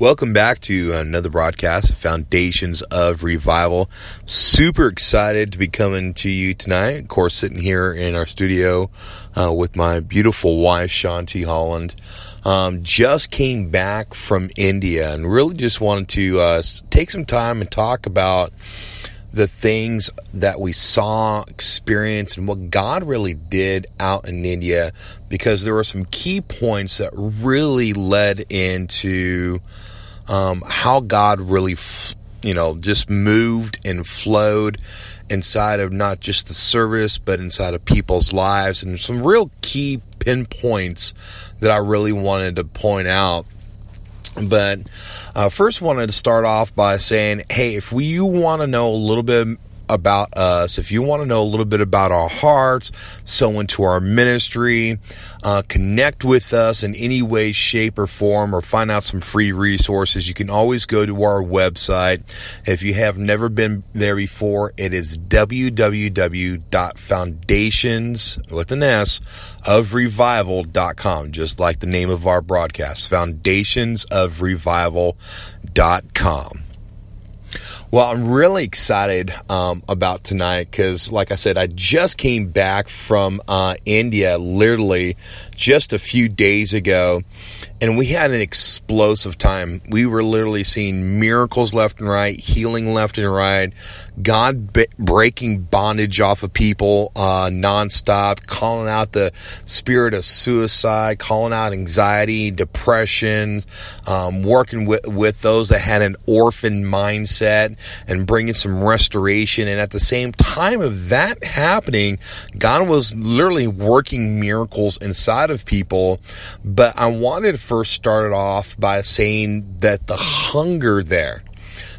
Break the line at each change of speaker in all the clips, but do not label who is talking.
Welcome back to another broadcast, Foundations of Revival. Super excited to be coming to you tonight. Of course, sitting here in our studio uh, with my beautiful wife, Shanti Holland. Um, just came back from India and really just wanted to uh, take some time and talk about the things that we saw, experienced, and what God really did out in India because there were some key points that really led into um, how God really, f- you know, just moved and flowed inside of not just the service, but inside of people's lives, and some real key pinpoints that I really wanted to point out. But uh, first, wanted to start off by saying, hey, if we, you want to know a little bit about us, if you want to know a little bit about our hearts, sow into our ministry, uh, connect with us in any way, shape, or form, or find out some free resources, you can always go to our website. If you have never been there before, it is www.foundations with an S of revival.com, just like the name of our broadcast, foundationsofrevival.com. Well, I'm really excited um, about tonight because, like I said, I just came back from uh, India literally just a few days ago, and we had an explosive time. We were literally seeing miracles left and right, healing left and right, God b- breaking bondage off of people uh, nonstop, calling out the spirit of suicide, calling out anxiety, depression, um, working with, with those that had an orphan mindset and bringing some restoration. And at the same time of that happening, God was literally working miracles inside of people. But I wanted first started off by saying that the hunger there,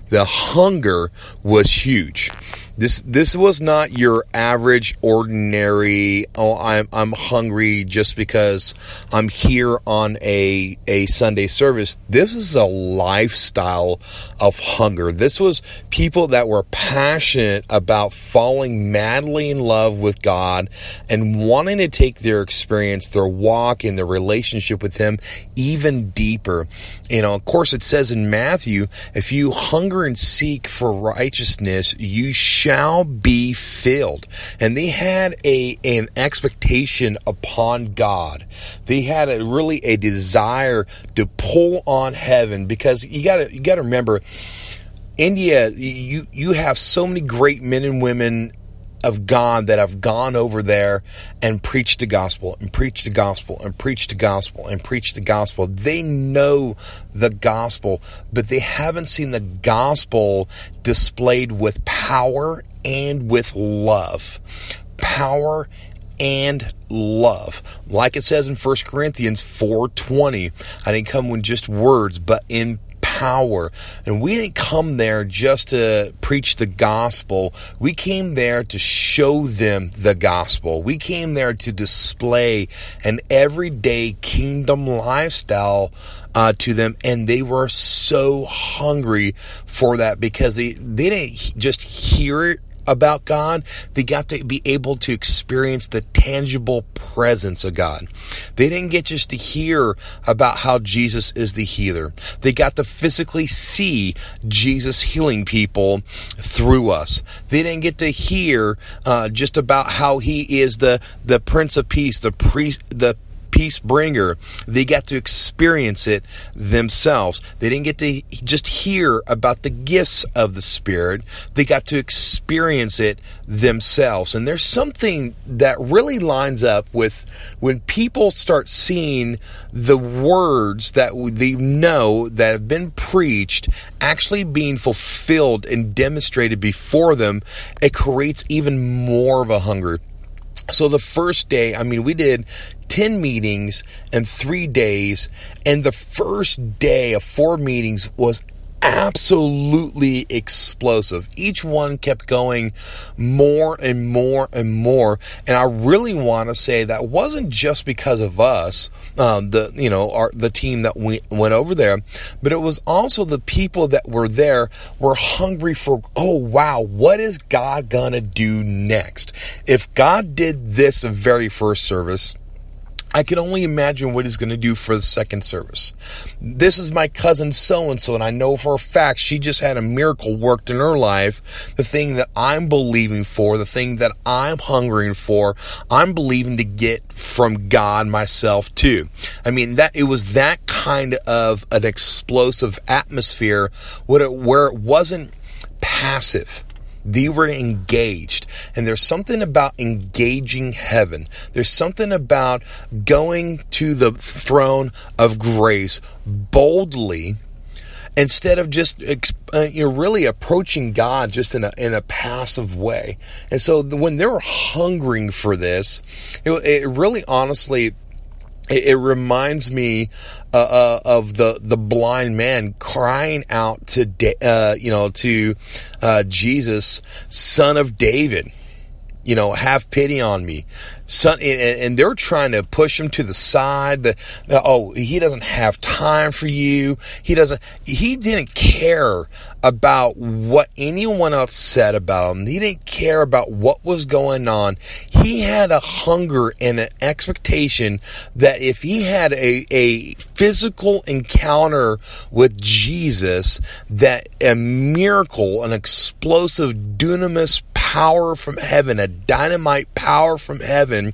the hunger was huge. This this was not your average ordinary oh I'm I'm hungry just because I'm here on a a Sunday service. This is a lifestyle of hunger. This was people that were passionate about falling madly in love with God and wanting to take their experience, their walk and their relationship with him even deeper. You know, of course it says in Matthew, if you hunger and seek for righteousness, you shall be filled. And they had a an expectation upon God. They had a really a desire to pull on heaven because you gotta you gotta remember India, you you have so many great men and women of God that have gone over there and preached the gospel and preached the gospel and preached the gospel and preached the gospel. They know the gospel, but they haven't seen the gospel displayed with power and with love. Power and love. Like it says in 1 Corinthians 4:20, I didn't come with just words, but in power. And we didn't come there just to preach the gospel. We came there to show them the gospel. We came there to display an everyday kingdom lifestyle uh, to them, and they were so hungry for that because they, they didn't just hear it about God, they got to be able to experience the tangible presence of God. They didn't get just to hear about how Jesus is the healer. They got to physically see Jesus healing people through us. They didn't get to hear uh, just about how he is the the Prince of Peace, the priest, the peace bringer. They got to experience it themselves. They didn't get to just hear about the gifts of the Spirit, they got to experience it themselves. And there's something that really lines up with when people start seeing the words that they know that have been preached actually being fulfilled and demonstrated before them, it creates even more of a hunger. So the first day, I mean, we did 10 meetings in three days. And the first day of four meetings was absolutely explosive. Each one kept going more and more and more. And I really want to say that wasn't just because of us, um, the you know our the team that we went over there, but it was also the people that were there were hungry for. Oh wow, what is God gonna do next? If God did this very first service I can only imagine what he's going to do for the second service. This is my cousin so and so, and I know for a fact she just had a miracle worked in her life. The thing that I'm believing for, the thing that I'm hungering for, I'm believing to get from God myself too. I mean, that it was that kind of an explosive atmosphere where it, where it wasn't passive they were engaged. And there's something about engaging heaven. There's something about going to the throne of grace boldly instead of just uh, you know really approaching God just in a in a passive way. And so when they were hungering for this, it, it really honestly it, it reminds me uh, uh, of the the blind man crying out to uh, you know to uh, Jesus, Son of David. You know, have pity on me, son. And, and they're trying to push him to the side. That oh, he doesn't have time for you. He doesn't. He didn't care about what anyone else said about him. He didn't care about what was going on. He had a hunger and an expectation that if he had a, a physical encounter with Jesus, that a miracle, an explosive dunamis power from heaven, a dynamite power from heaven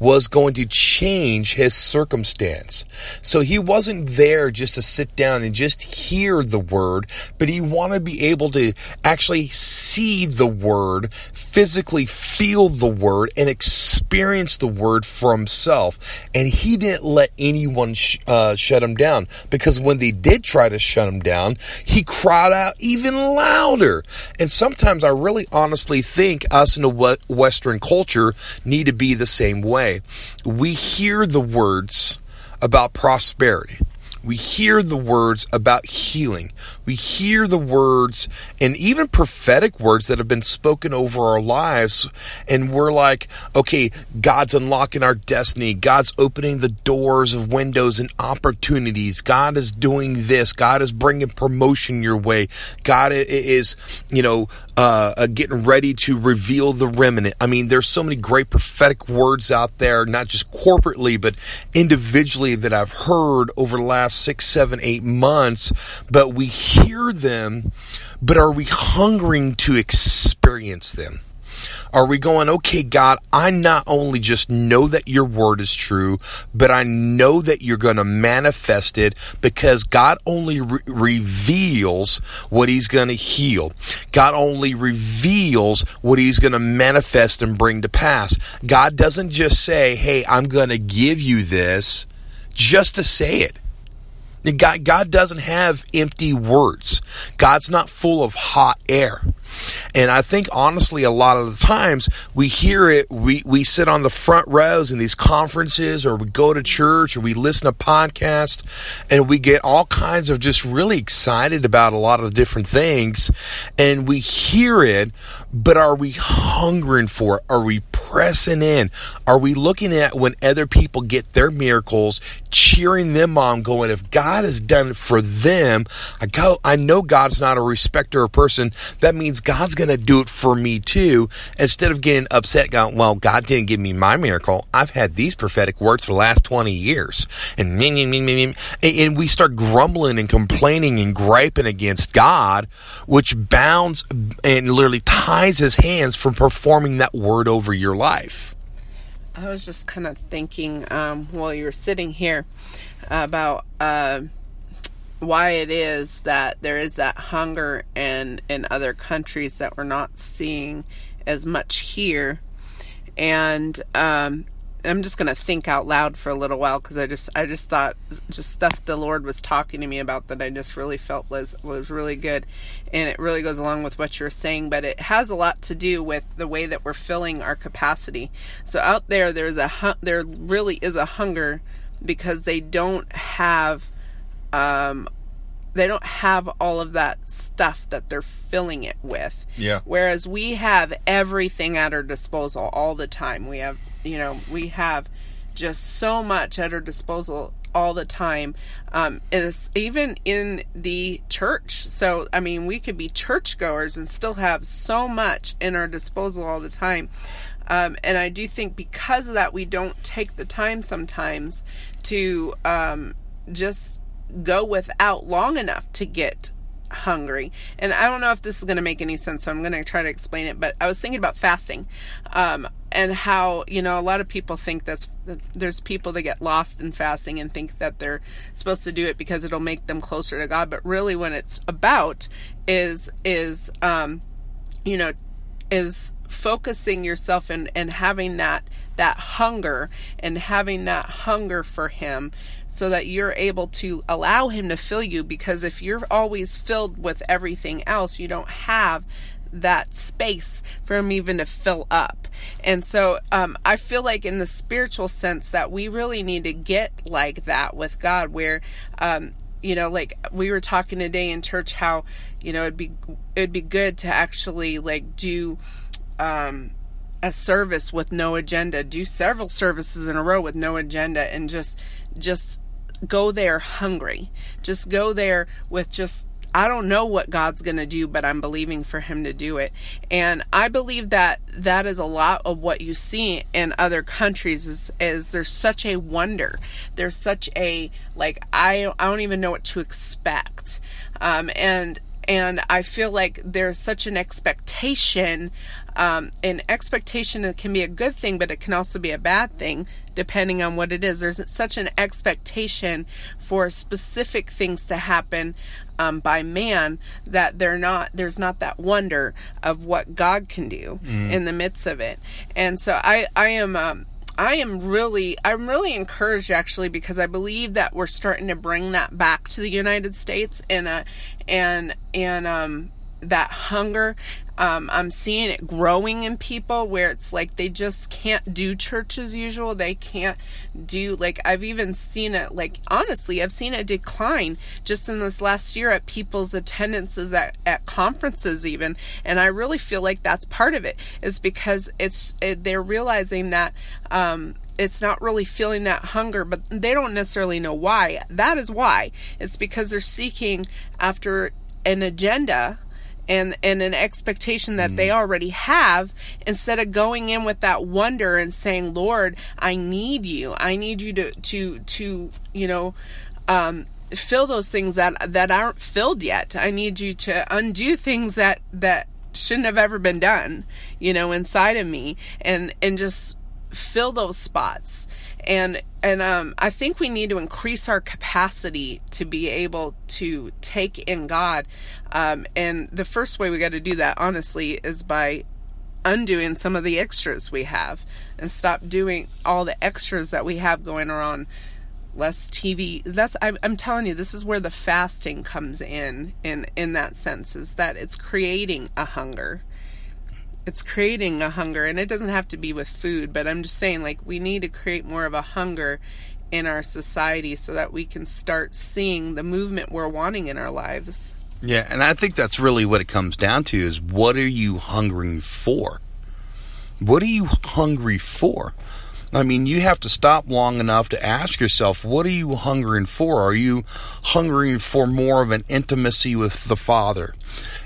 was going to change his circumstance. So he wasn't there just to sit down and just hear the word, but he wanted to be able to actually see the word, physically feel the word, and experience the word for himself. And he didn't let anyone sh- uh, shut him down because when they did try to shut him down, he cried out even louder. And sometimes I really honestly think us in a Western culture need to be the same way. We hear the words about prosperity. We hear the words about healing. We hear the words and even prophetic words that have been spoken over our lives. And we're like, okay, God's unlocking our destiny. God's opening the doors of windows and opportunities. God is doing this. God is bringing promotion your way. God is, you know, uh, uh, getting ready to reveal the remnant. I mean, there's so many great prophetic words out there, not just corporately, but individually that I've heard over the last six, seven, eight months. But we hear them, but are we hungering to experience them? Are we going, okay, God, I not only just know that your word is true, but I know that you're going to manifest it because God only re- reveals what he's going to heal. God only reveals what he's going to manifest and bring to pass. God doesn't just say, hey, I'm going to give you this just to say it. God, God doesn't have empty words. God's not full of hot air. And I think honestly, a lot of the times we hear it, we, we sit on the front rows in these conferences or we go to church or we listen to podcasts and we get all kinds of just really excited about a lot of different things. And we hear it, but are we hungering for it? Are we pressing in? Are we looking at when other people get their miracles, cheering them on, going, if God has done it for them, I go, I know God's not a respecter of person. That means God's going to do it for me too. Instead of getting upset, going, well, God didn't give me my miracle. I've had these prophetic words for the last 20 years. And, and we start grumbling and complaining and griping against God, which bounds and literally ties his hands from performing that word over your life.
I was just kind of thinking um, while you were sitting here about uh, why it is that there is that hunger in in other countries that we're not seeing as much here, and um, I'm just gonna think out loud for a little while because I just I just thought just stuff the Lord was talking to me about that I just really felt was was really good, and it really goes along with what you're saying. But it has a lot to do with the way that we're filling our capacity. So out there, there's a there really is a hunger because they don't have um, they don't have all of that stuff that they're filling it with.
Yeah.
Whereas we have everything at our disposal all the time. We have, you know, we have just so much at our disposal all the time. Um, it's even in the church. So, I mean, we could be churchgoers and still have so much in our disposal all the time. Um, and I do think because of that, we don't take the time sometimes to um, just go without long enough to get hungry. And I don't know if this is going to make any sense, so I'm going to try to explain it. But I was thinking about fasting um, and how, you know, a lot of people think that's, there's people that get lost in fasting and think that they're supposed to do it because it'll make them closer to God. But really, what it's about is, is, um, you know, is focusing yourself and, and having that that hunger and having that hunger for him so that you're able to allow him to fill you. Because if you're always filled with everything else you don't have that space for him even to fill up. And so um, i feel like in the spiritual sense that we really need to get like that with god where um, you know like we were talking today in church how you know it'd be it'd be good to actually like do um, a service with no agenda, do several services in a row with no agenda, and just just go there hungry. Just go there with just I don't know what God's going to do, but I'm believing for him to do it. And I believe that that is a lot of what you see in other countries is is there's such a wonder. There's such a like I I don't even know what to expect. Um, and and I feel like there's such an expectation. Um, an expectation can be a good thing, but it can also be a bad thing depending on what it is. There's such an expectation for specific things to happen um, by man that they're not. There's not that wonder of what God can do mm. in the midst of it. And so I I am. Um, I am really, I'm really encouraged actually because I believe that we're starting to bring that back to the United States and and and um, that hunger um, I'm seeing it growing in people where it's like they just can't do church as usual. They can't do, like, I've even seen it, like, honestly, I've seen a decline just in this last year at people's attendances at, at conferences, even. And I really feel like that's part of it, is because it's, it, they're realizing that, um, it's not really feeling that hunger, but they don't necessarily know why. That is why. It's because they're seeking after an agenda and and an expectation that mm. they already have instead of going in with that wonder and saying lord i need you. I need you to to to you know um fill those things that that aren't filled yet. I need you to undo things that that shouldn't have ever been done you know inside of me. And and just fill those spots and and um, I think we need to increase our capacity to be able to take in God. Um, and the first way we got to do that, honestly, is by undoing some of the extras we have and stop doing all the extras that we have going on. Less TV. That's I'm, I'm telling you, this is where the fasting comes in. In in that sense, is that it's creating a hunger it's creating a hunger and it doesn't have to be with food but i'm just saying like we need to create more of a hunger in our society so that we can start seeing the movement we're wanting in our lives.
Yeah and i think that's really what it comes down to is what are you hungering for? What are you hungry for I mean, you have to stop long enough to ask yourself, what are you hungering for? Are you hungering for more of an intimacy with the Father?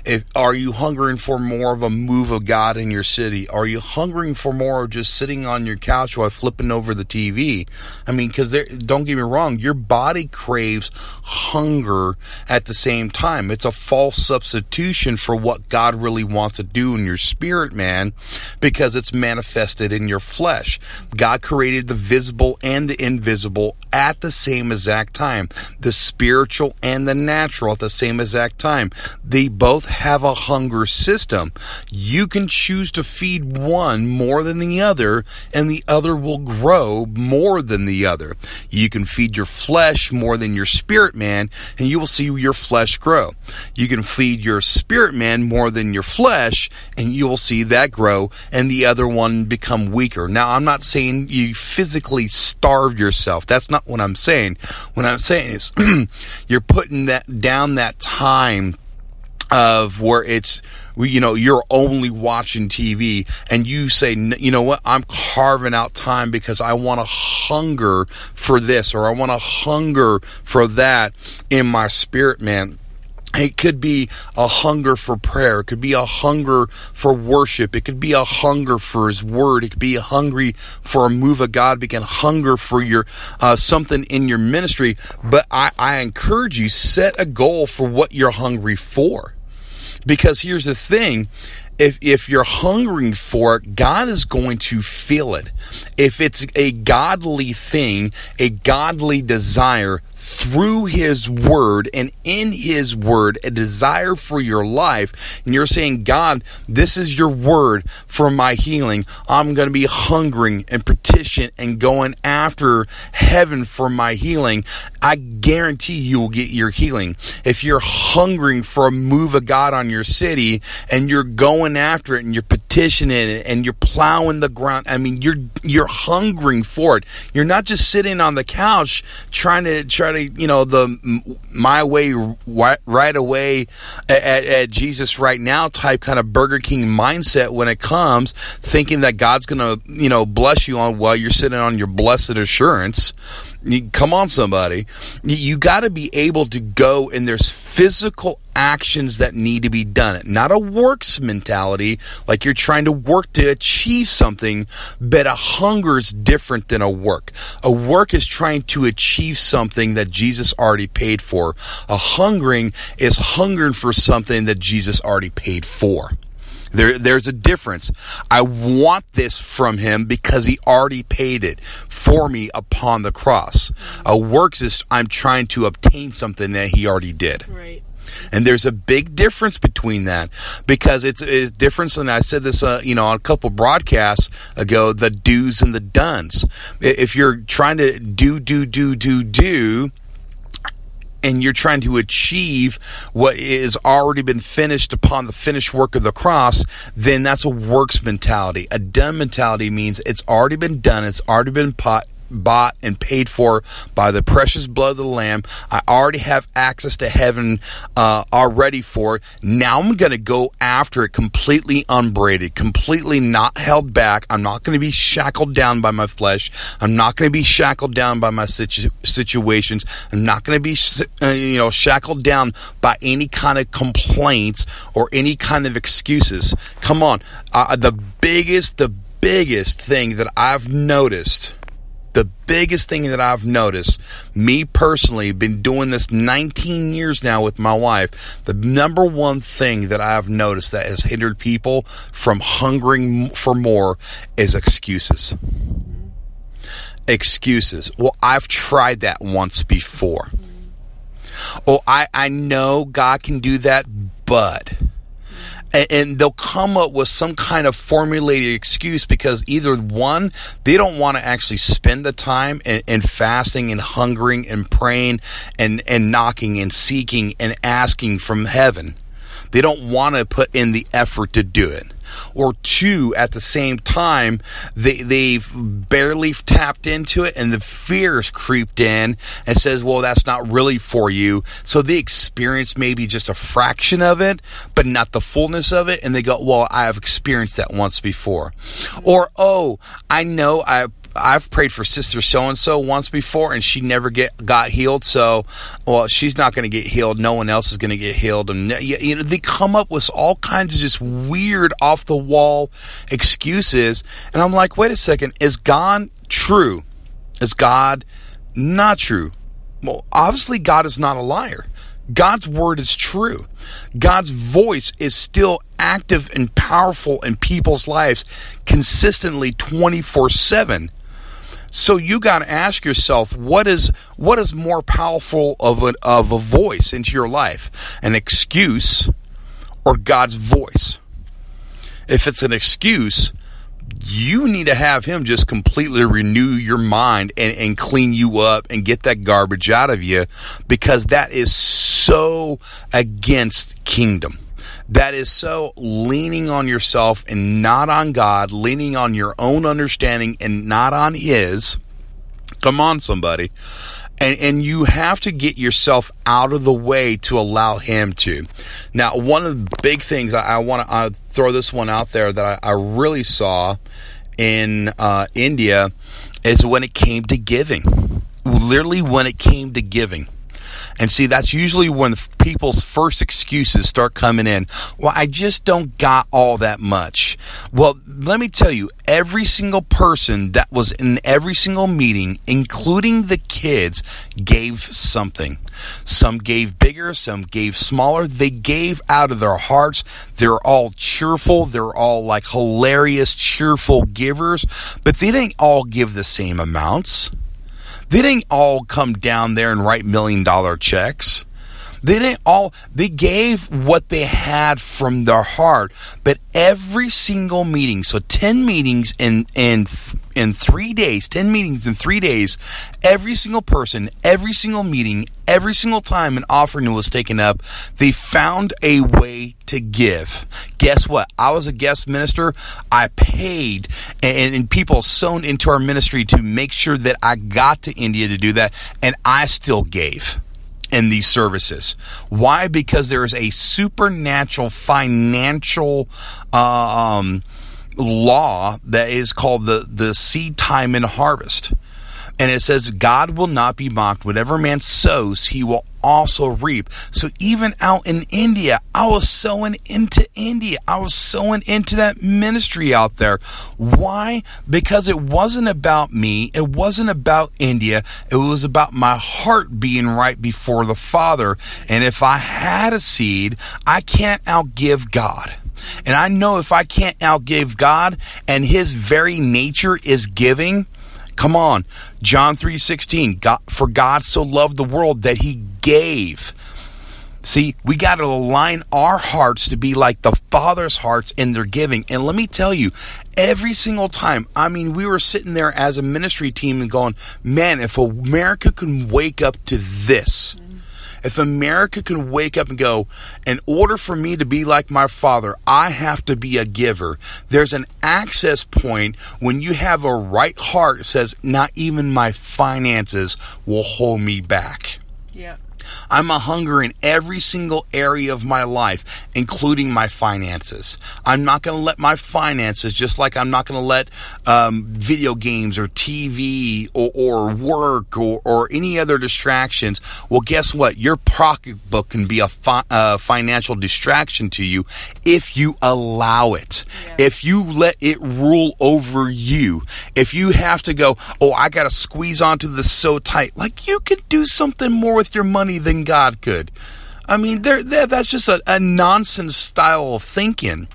If, are you hungering for more of a move of God in your city? Are you hungering for more of just sitting on your couch while flipping over the TV? I mean, because don't get me wrong, your body craves hunger at the same time. It's a false substitution for what God really wants to do in your spirit, man, because it's manifested in your flesh. God created the visible and the invisible at the same exact time, the spiritual and the natural at the same exact time. They both have a hunger system. You can choose to feed one more than the other, and the other will grow more than the other. You can feed your flesh more than your spirit man, and you will see your flesh grow. You can feed your spirit man more than your flesh, and you will see that grow, and the other one become weaker. Now, I'm not saying you physically starve yourself. That's not what I'm saying. What I'm saying is you're putting that down that time of where it's you know, you're only watching TV and you say, you know what, I'm carving out time because I want to hunger for this or I want to hunger for that in my spirit, man it could be a hunger for prayer. It could be a hunger for worship. It could be a hunger for His Word. It could be a hungry for a move of God. Can hunger for your uh, something in your ministry. But I, I encourage you set a goal for what you're hungry for, because here's the thing: if if you're hungering for it, God is going to feel it. If it's a godly thing, a godly desire, through his word and in his word a desire for your life and you're saying god this is your word for my healing i'm going to be hungering and petition and going after heaven for my healing i guarantee you will get your healing if you're hungering for a move of god on your city and you're going after it and you're petitioning it and you're plowing the ground i mean you're you're hungering for it you're not just sitting on the couch trying to try try to, you know, the my way right away at, at, Jesus right now type kind of Burger King mindset when it comes, thinking that God's going to, you know, bless you on while you're sitting on your blessed assurance. Come on, somebody. You got to be able to go, and there's physical actions that need to be done. Not a works mentality, like you're trying to work to achieve something, but a hunger is different than a work. A work is trying to achieve something that Jesus already paid for. A hungering is hungering for something that Jesus already paid for. There, there's a difference. I want this from him because he already paid it for me upon the cross. A works is I'm trying to obtain something that he already did.
Right.
And there's a big difference between that because it's a difference. And I said this, uh, you know, on a couple broadcasts ago, the do's and the dones. If you're trying to do, do, do, do, do, and you're trying to achieve what is already been finished upon the finished work of the cross, then that's a works mentality. A done mentality means it's already been done, it's already been pot, bought and paid for by the precious blood of the Lamb. I already have access to heaven uh, already for it. Now I'm going to go after it completely unbraided, completely not held back. I'm not going to be shackled down by my flesh. I'm not going to be shackled down by my situ- situations. I'm not going to be, uh, you know, shackled down by any kind of complaints or any kind of excuses. Come on. Uh, the biggest, the biggest thing that I've noticed the biggest thing that I've noticed, me personally, been doing this 19 years now with my wife. The number one thing that I've noticed that has hindered people from hungering for more is excuses. Excuses. Well, I've tried that once before. Oh, I, I know God can do that, but and they'll come up with some kind of formulated excuse because either one, they don't want to actually spend the time in, in, fasting and hungering and praying and, and knocking and seeking and asking from heaven. They don't want to put in the effort to do it or two at the same time, they, they've barely tapped into it and the fears creeped in and says, well, that's not really for you. So they experience maybe just a fraction of it, but not the fullness of it. And they go, well, I've experienced that once before. Or, oh, I know I I've prayed for sister so and so once before, and she never get got healed. So, well, she's not going to get healed. No one else is going to get healed. And you know, they come up with all kinds of just weird, off the wall excuses. And I'm like, wait a second, is God true? Is God not true? Well, obviously, God is not a liar. God's word is true. God's voice is still active and powerful in people's lives consistently 24 7. So you got to ask yourself, what is what is more powerful of a, of a voice into your life, an excuse or God's voice? If it's an excuse, you need to have him just completely renew your mind and, and clean you up and get that garbage out of you because that is so against kingdom that is so leaning on yourself and not on God, leaning on your own understanding and not on His. Come on, somebody. And, and you have to get yourself out of the way to allow him to. Now, one of the big things I, I want to throw this one out there that I, I really saw in uh, India is when it came to giving. Literally, when it came to giving. And see, that's usually when people's first excuses start coming in. Well, I just don't got all that much. Well, let me tell you, every single person that was in every single meeting, including the kids, gave something. Some gave bigger, some gave smaller. They gave out of their hearts. They're all cheerful. They're all like hilarious, cheerful givers, but they didn't all give the same amounts. They didn't all come down there and write million dollar checks. They didn't all, they gave what they had from their heart, but every single meeting, so 10 meetings in, in, in three days, 10 meetings in three days, every single person, every single meeting, every single time an offering was taken up, they found a way to give. Guess what? I was a guest minister. I paid and, and people sewn into our ministry to make sure that I got to India to do that, and I still gave in these services. Why? Because there is a supernatural financial uh, um, law that is called the, the seed time and harvest. And it says, God will not be mocked. Whatever man sows, he will also reap. So even out in India, I was sowing into India. I was sowing into that ministry out there. Why? Because it wasn't about me. It wasn't about India. It was about my heart being right before the Father. And if I had a seed, I can't outgive God. And I know if I can't outgive God and his very nature is giving, Come on. John 3:16. God, for God so loved the world that he gave. See, we got to align our hearts to be like the Father's hearts in their giving. And let me tell you, every single time, I mean, we were sitting there as a ministry team and going, man, if America can wake up to this, if America can wake up and go, in order for me to be like my father, I have to be a giver. There's an access point when you have a right heart that says, not even my finances will hold me back.
Yeah.
I'm a hunger in every single area of my life, including my finances. I'm not going to let my finances, just like I'm not going to let um, video games or TV or, or work or, or, any other distractions. Well, guess what? Your pocketbook can be a fi- uh, financial distraction to you if you allow it. Yeah. If you let it rule over you. If you have to go, oh, I got to squeeze onto this so tight. Like you could do something more with your money than God could. I mean, they're, they're, that's just a, a nonsense style of thinking.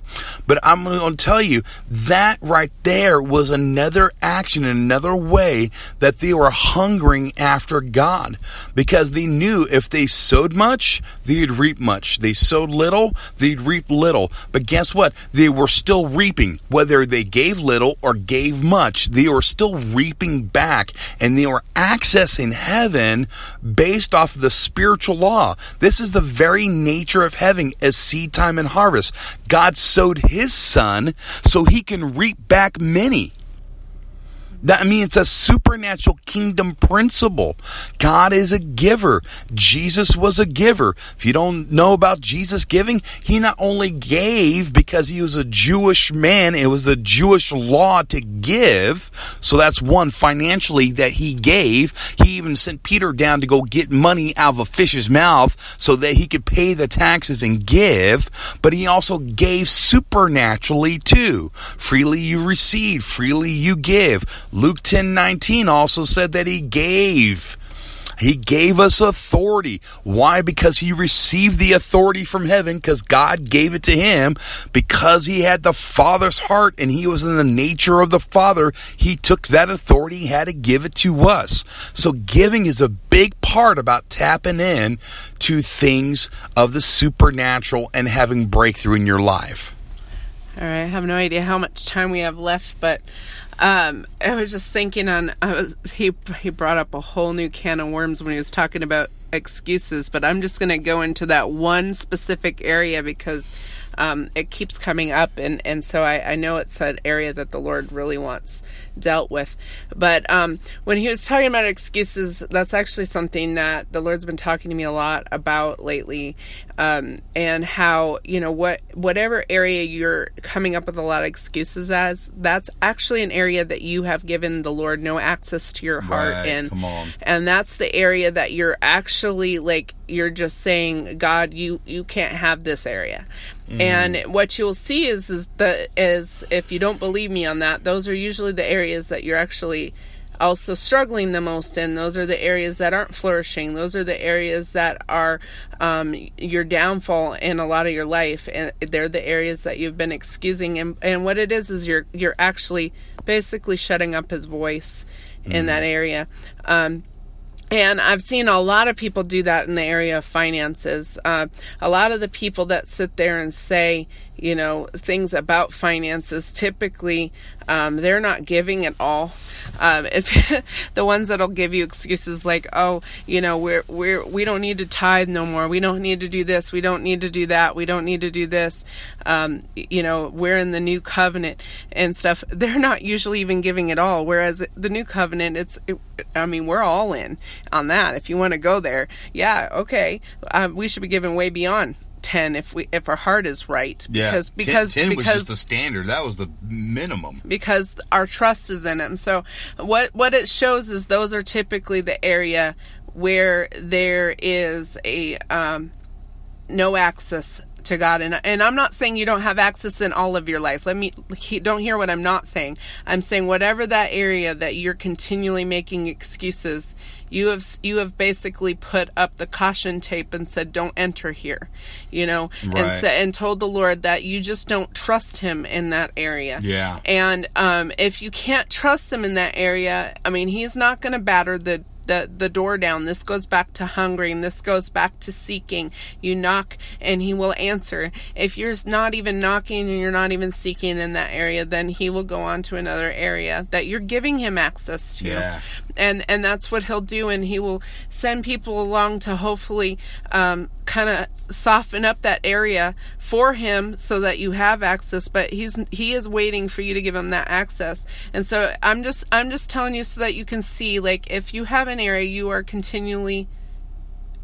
But I'm going to tell you that right there was another action, another way that they were hungering after God because they knew if they sowed much, they'd reap much. They sowed little, they'd reap little. But guess what? They were still reaping. Whether they gave little or gave much, they were still reaping back and they were accessing heaven based off the spiritual law. This is the very nature of heaven as seed time and harvest. God sowed his son so he can reap back many. That means a supernatural kingdom principle. God is a giver. Jesus was a giver. If you don't know about Jesus giving, he not only gave because he was a Jewish man, it was the Jewish law to give. So that's one financially that he gave. He even sent Peter down to go get money out of a fish's mouth so that he could pay the taxes and give, but he also gave supernaturally too. Freely you receive, freely you give. Luke 10 19 also said that he gave. He gave us authority. Why? Because he received the authority from heaven, because God gave it to him, because he had the Father's heart and he was in the nature of the Father. He took that authority, he had to give it to us. So giving is a big part about tapping in to things of the supernatural and having breakthrough in your life.
All right, I have no idea how much time we have left, but um, I was just thinking on. Was he he brought up a whole new can of worms when he was talking about excuses, but I'm just going to go into that one specific area because um, it keeps coming up, and and so I, I know it's an area that the Lord really wants dealt with. But um, when he was talking about excuses, that's actually something that the Lord's been talking to me a lot about lately, um, and how you know what whatever area you're coming up with a lot of excuses as, that's actually an area that you have given the Lord no access to your heart
Right,
in, and that's the area that you're actually like you're just saying, God, you you can't have this area. And what you'll see is is the is if you don't believe me on that, those are usually the areas that you're actually also struggling the most in. Those are the areas that aren't flourishing. Those are the areas that are um, your downfall in a lot of your life, and they're the areas that you've been excusing. And and what it is is you're you're actually basically shutting up His voice in that area. Um, and I've seen a lot of people do that in the area of finances. Uh, a lot of the people that sit there and say, you know, things about finances, typically um, they're not giving at all. Um, if the ones that'll give you excuses like, oh, you know, we're we're we don't need to tithe no more. We don't need to do this. We don't need to do that. We don't need to do this. Um, you know, we're in the new covenant and stuff. They're not usually even giving at all. Whereas the new covenant, it's, it, I mean, we're all in on that. If you want to go there, yeah, okay, uh, we should be giving way beyond. 10 if we if our heart is right because because
ten, 10
because
was just the standard. That was the minimum.
because our trust is in him. So what what it shows is those are typically the area where there is a um, no access to God. And and I'm not saying you don't have access in all of your life. Let me he, don't hear what I'm not saying. I'm saying whatever that area that you're continually making excuses, you have you have basically put up the caution tape and said don't enter here. You know,
Right.
and said, and told the Lord that you just don't trust him in that area.
Yeah.
And um, if you can't trust him in that area, I mean, he's not going to batter the, the, the door down. This goes back to hungering. This goes back to seeking. You knock and he will answer. If you're not even knocking and you're not even seeking in that area, then he will go on to another area that you're giving him access to
Yeah.
and and that's what he'll do and he will send people along to hopefully um, kind of soften up that area for him so that you have access but he's he is waiting for you to give him that access and so i'm just i'm just telling you so that you can see like if you have an area you are continually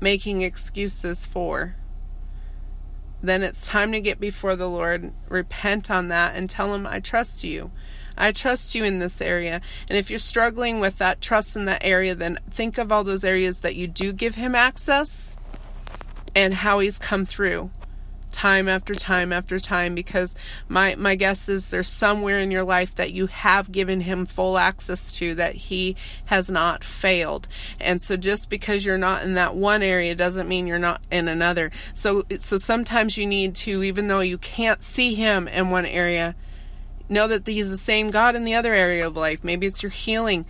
making excuses for then it's time to get before the Lord, repent on that, and tell Him, I trust you. I trust you in this area. And if you're struggling with that trust in that area, then think of all those areas that you do give Him access and how He's come through time after time after time because my my guess is there's somewhere in your life that you have given him full access to that he has not failed. And so just because you're not in that one area doesn't mean you're not in another. So so sometimes you need to even though you can't see him in one area know that he's the same God in the other area of life. Maybe it's your healing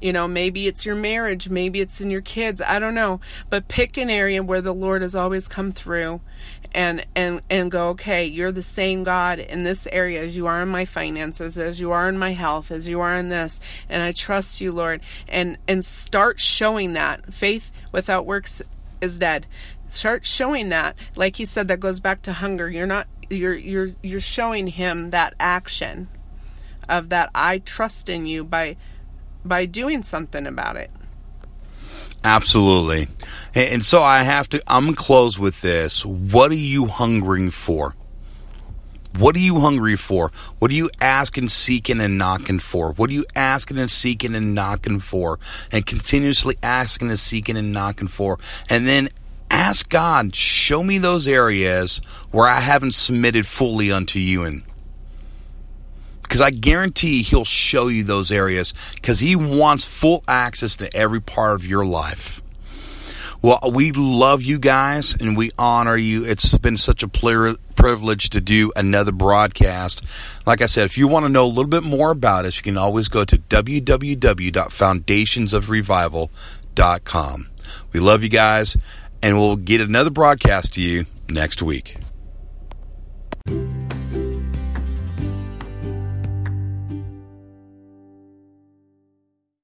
you know, maybe it's your marriage, maybe it's in your kids, I don't know. But pick an area where the Lord has always come through and and and go, okay, you're the same God in this area as you are in my finances, as you are in my health, as you are in this, and I trust you, Lord. And and start showing that. Faith without works is dead. Start showing that. Like he said that goes back to hunger. You're not you're you're you're showing him that action of that I trust in you by by doing something about it.
Absolutely. And, so I have to, I'm going to close with this. What are you hungering for? What are you hungry for? What are you asking, seeking, and knocking for? What are you asking and seeking and knocking for? And continuously asking and seeking and knocking for. And then ask God, show me those areas where I haven't submitted fully unto you in. Because I guarantee he'll show you those areas because he wants full access to every part of your life. Well, we love you guys and we honor you. It's been such a privilege to do another broadcast. Like I said, if you want to know a little bit more about us, you can always go to www.foundationsofrevival.com. We love you guys and we'll get another broadcast to you next week.